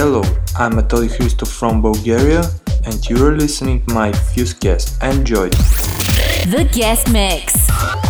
I'm Anatoly Christoph from Bulgaria and you're listening to my Fusecast. Enjoy! The Guest Mix.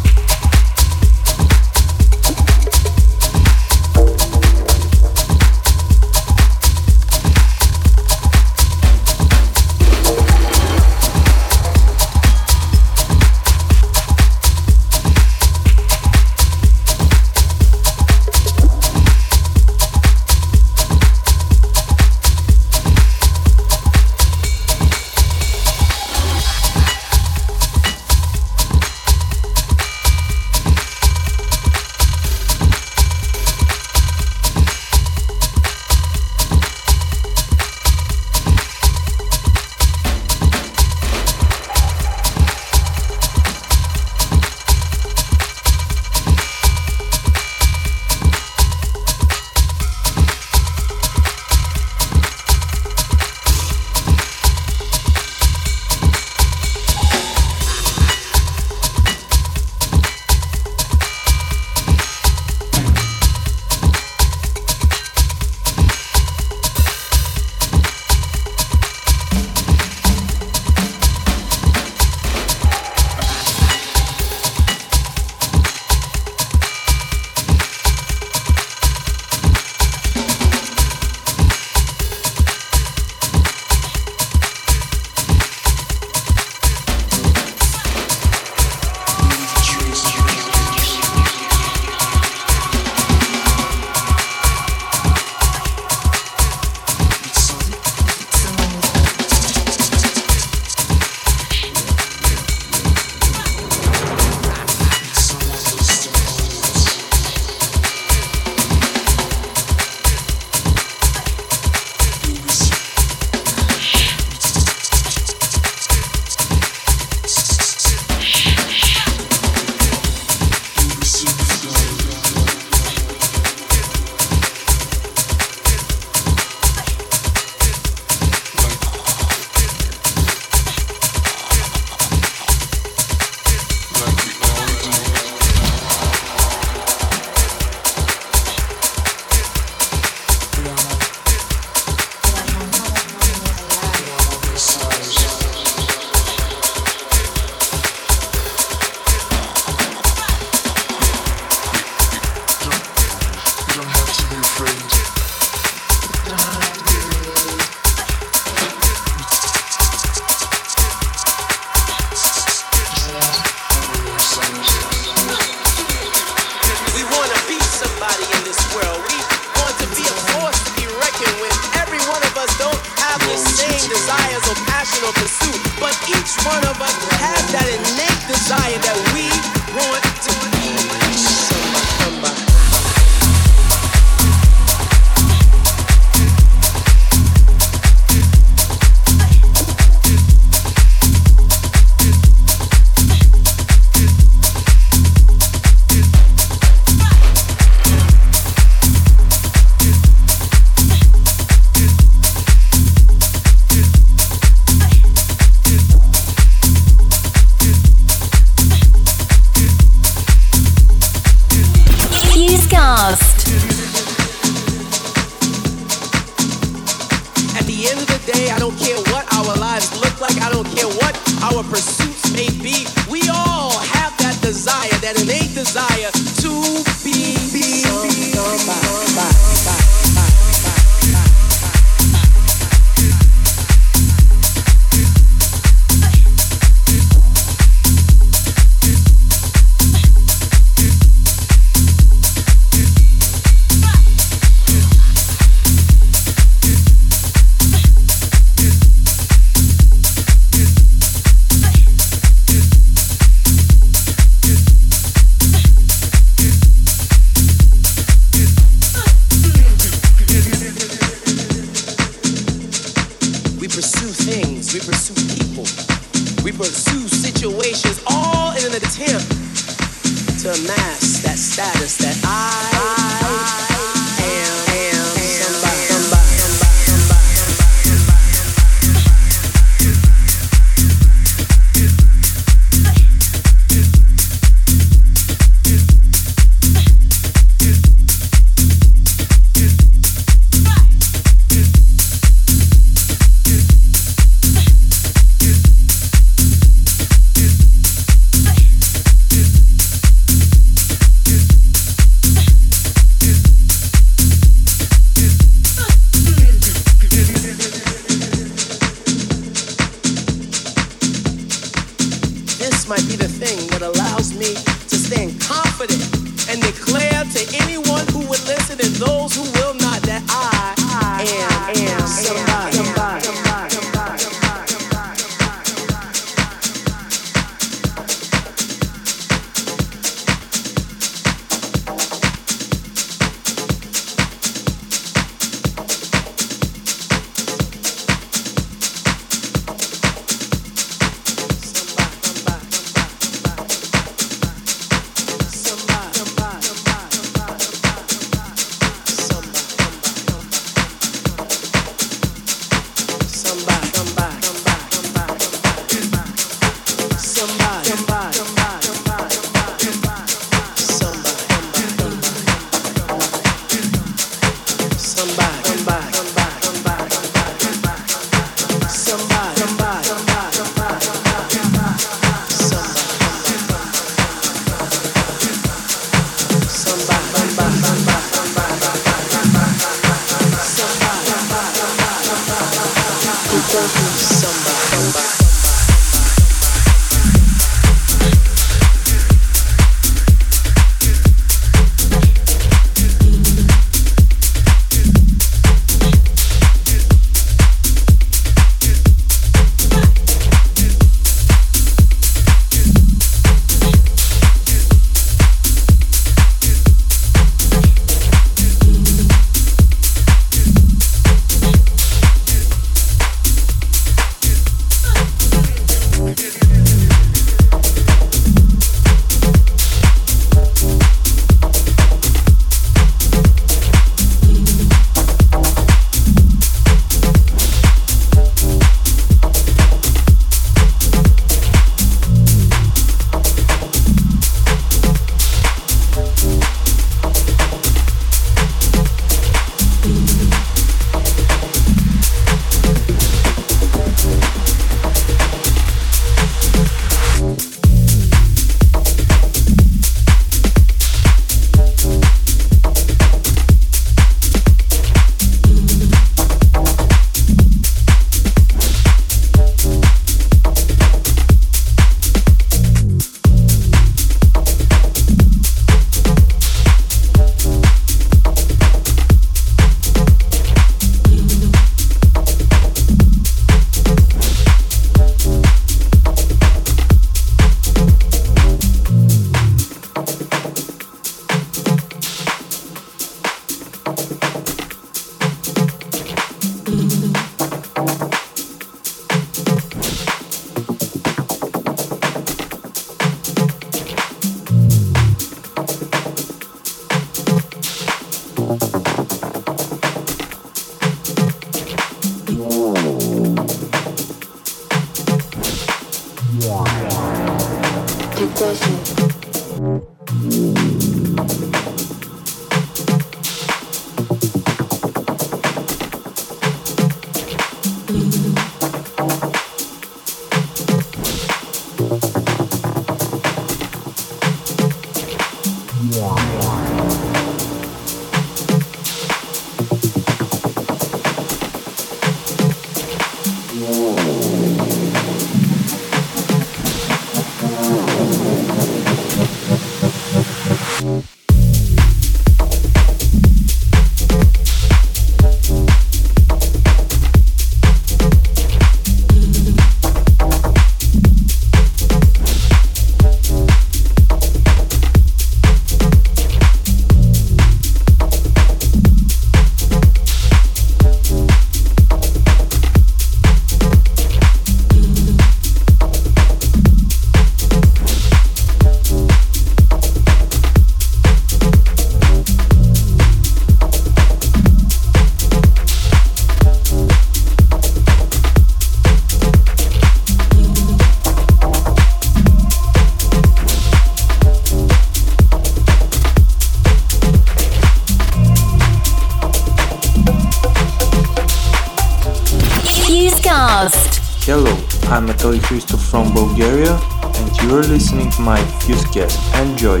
Bulgaria, and you're listening to my Fusecast. Enjoy!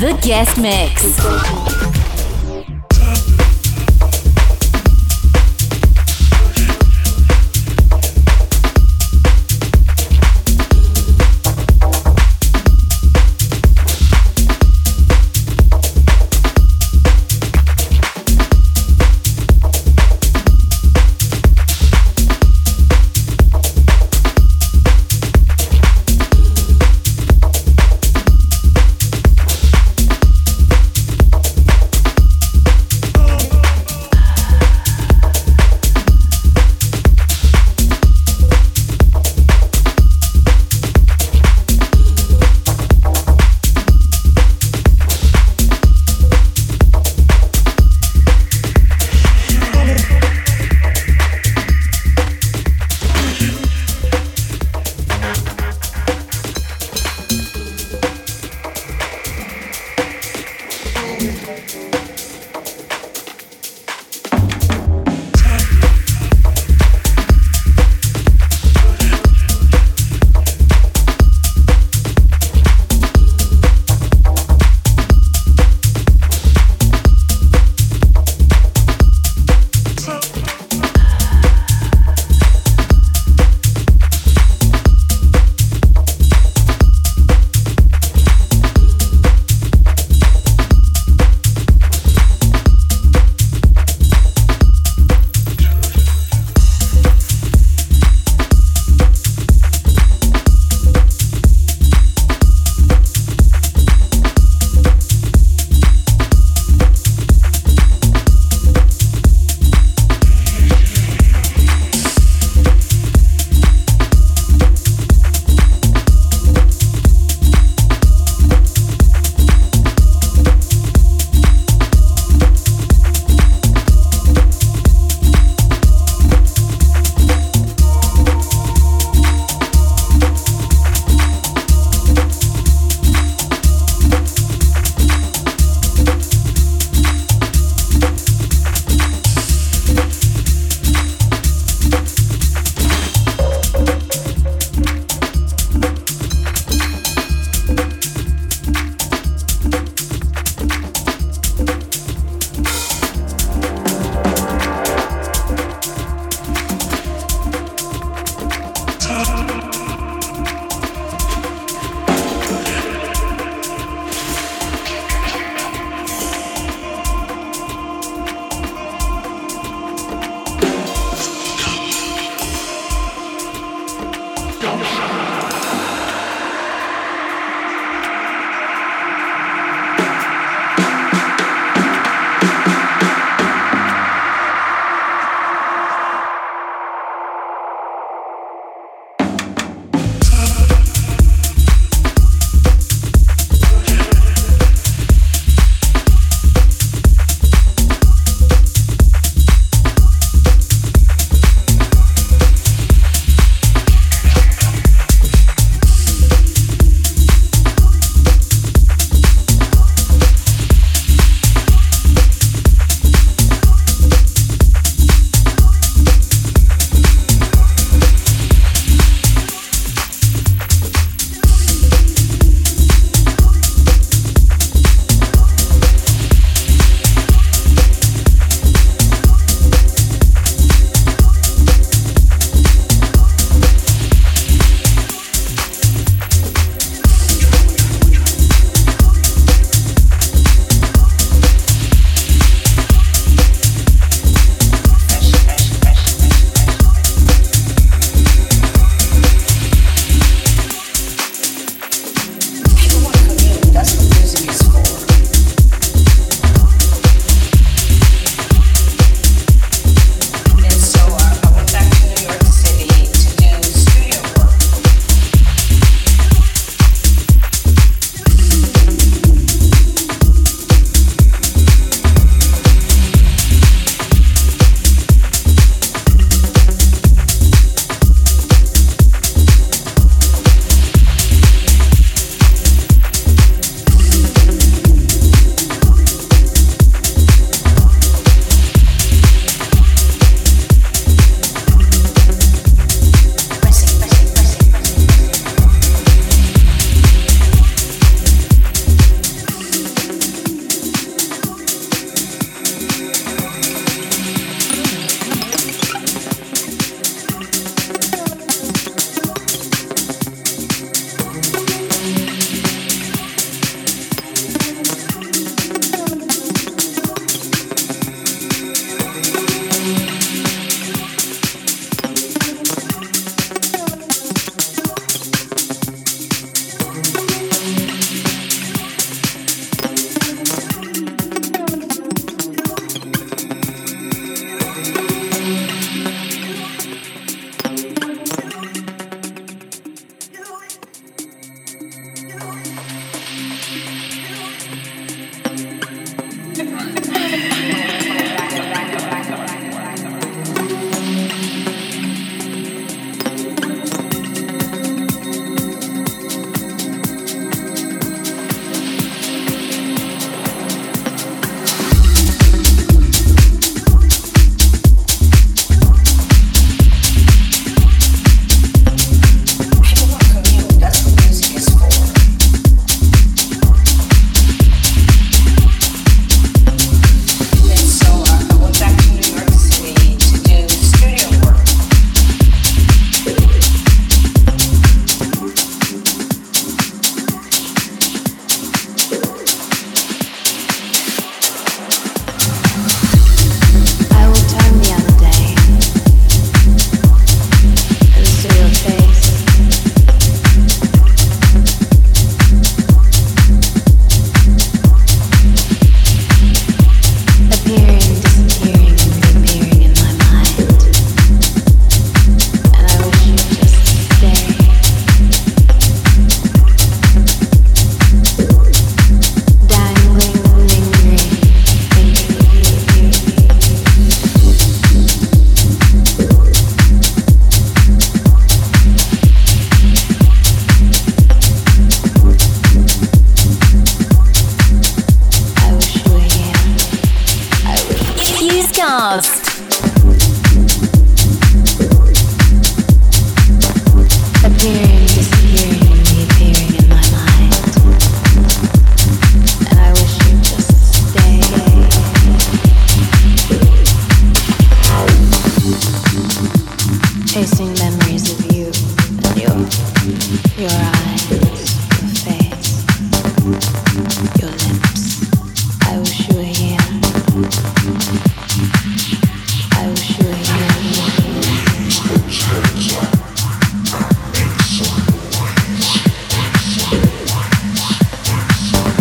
The guest mix.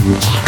And I